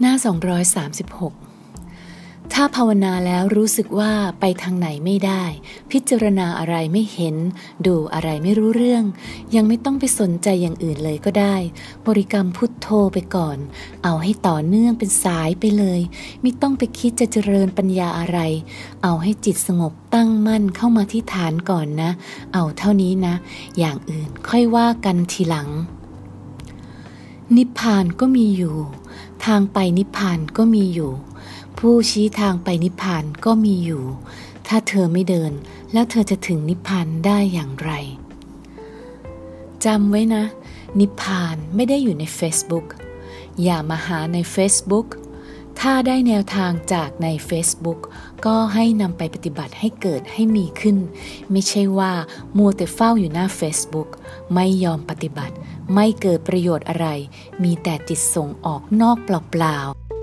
หน้า 236 ถ้าภาวนาแล้วรู้สึกว่าไปทางไหนไม่ได้ พิจารณาอะไรไม่เห็น ดูอะไรไม่รู้เรื่อง ยังไม่ต้องไปสนใจอย่างอื่นเลยก็ได้ บริกรรมพุทโธไปก่อน เอาให้ต่อเนื่องเป็นสายไปเลย ไม่ต้องไปคิดจะเจริญปัญญาอะไร เอาให้จิตสงบตั้งมั่นเข้ามาที่ฐานก่อนนะ เอาเท่านี้นะ อย่างอื่นค่อยว่ากันทีหลัง นิพพานก็มีอยู่ ทางไปนิพพานก็มีอยู่ ผู้ชี้ทางไปนิพพานก็มีอยู่ ถ้าเธอไม่เดิน แล้วเธอจะถึงนิพพานได้อย่างไรจำไว้นะ นิพพานไม่ได้อยู่ใน Facebook อย่ามาหาใน Facebook ถ้าได้แนวทางจากใน Facebook ก็ให้นำไปปฏิบัติให้เกิดให้มีขึ้น ไม่ใช่ว่ามัวแต่เฝ้าอยู่หน้า Facebook ไม่ยอมปฏิบัติ ไม่เกิดประโยชน์อะไร มีแต่จิตส่งออกนอกเปล่าๆ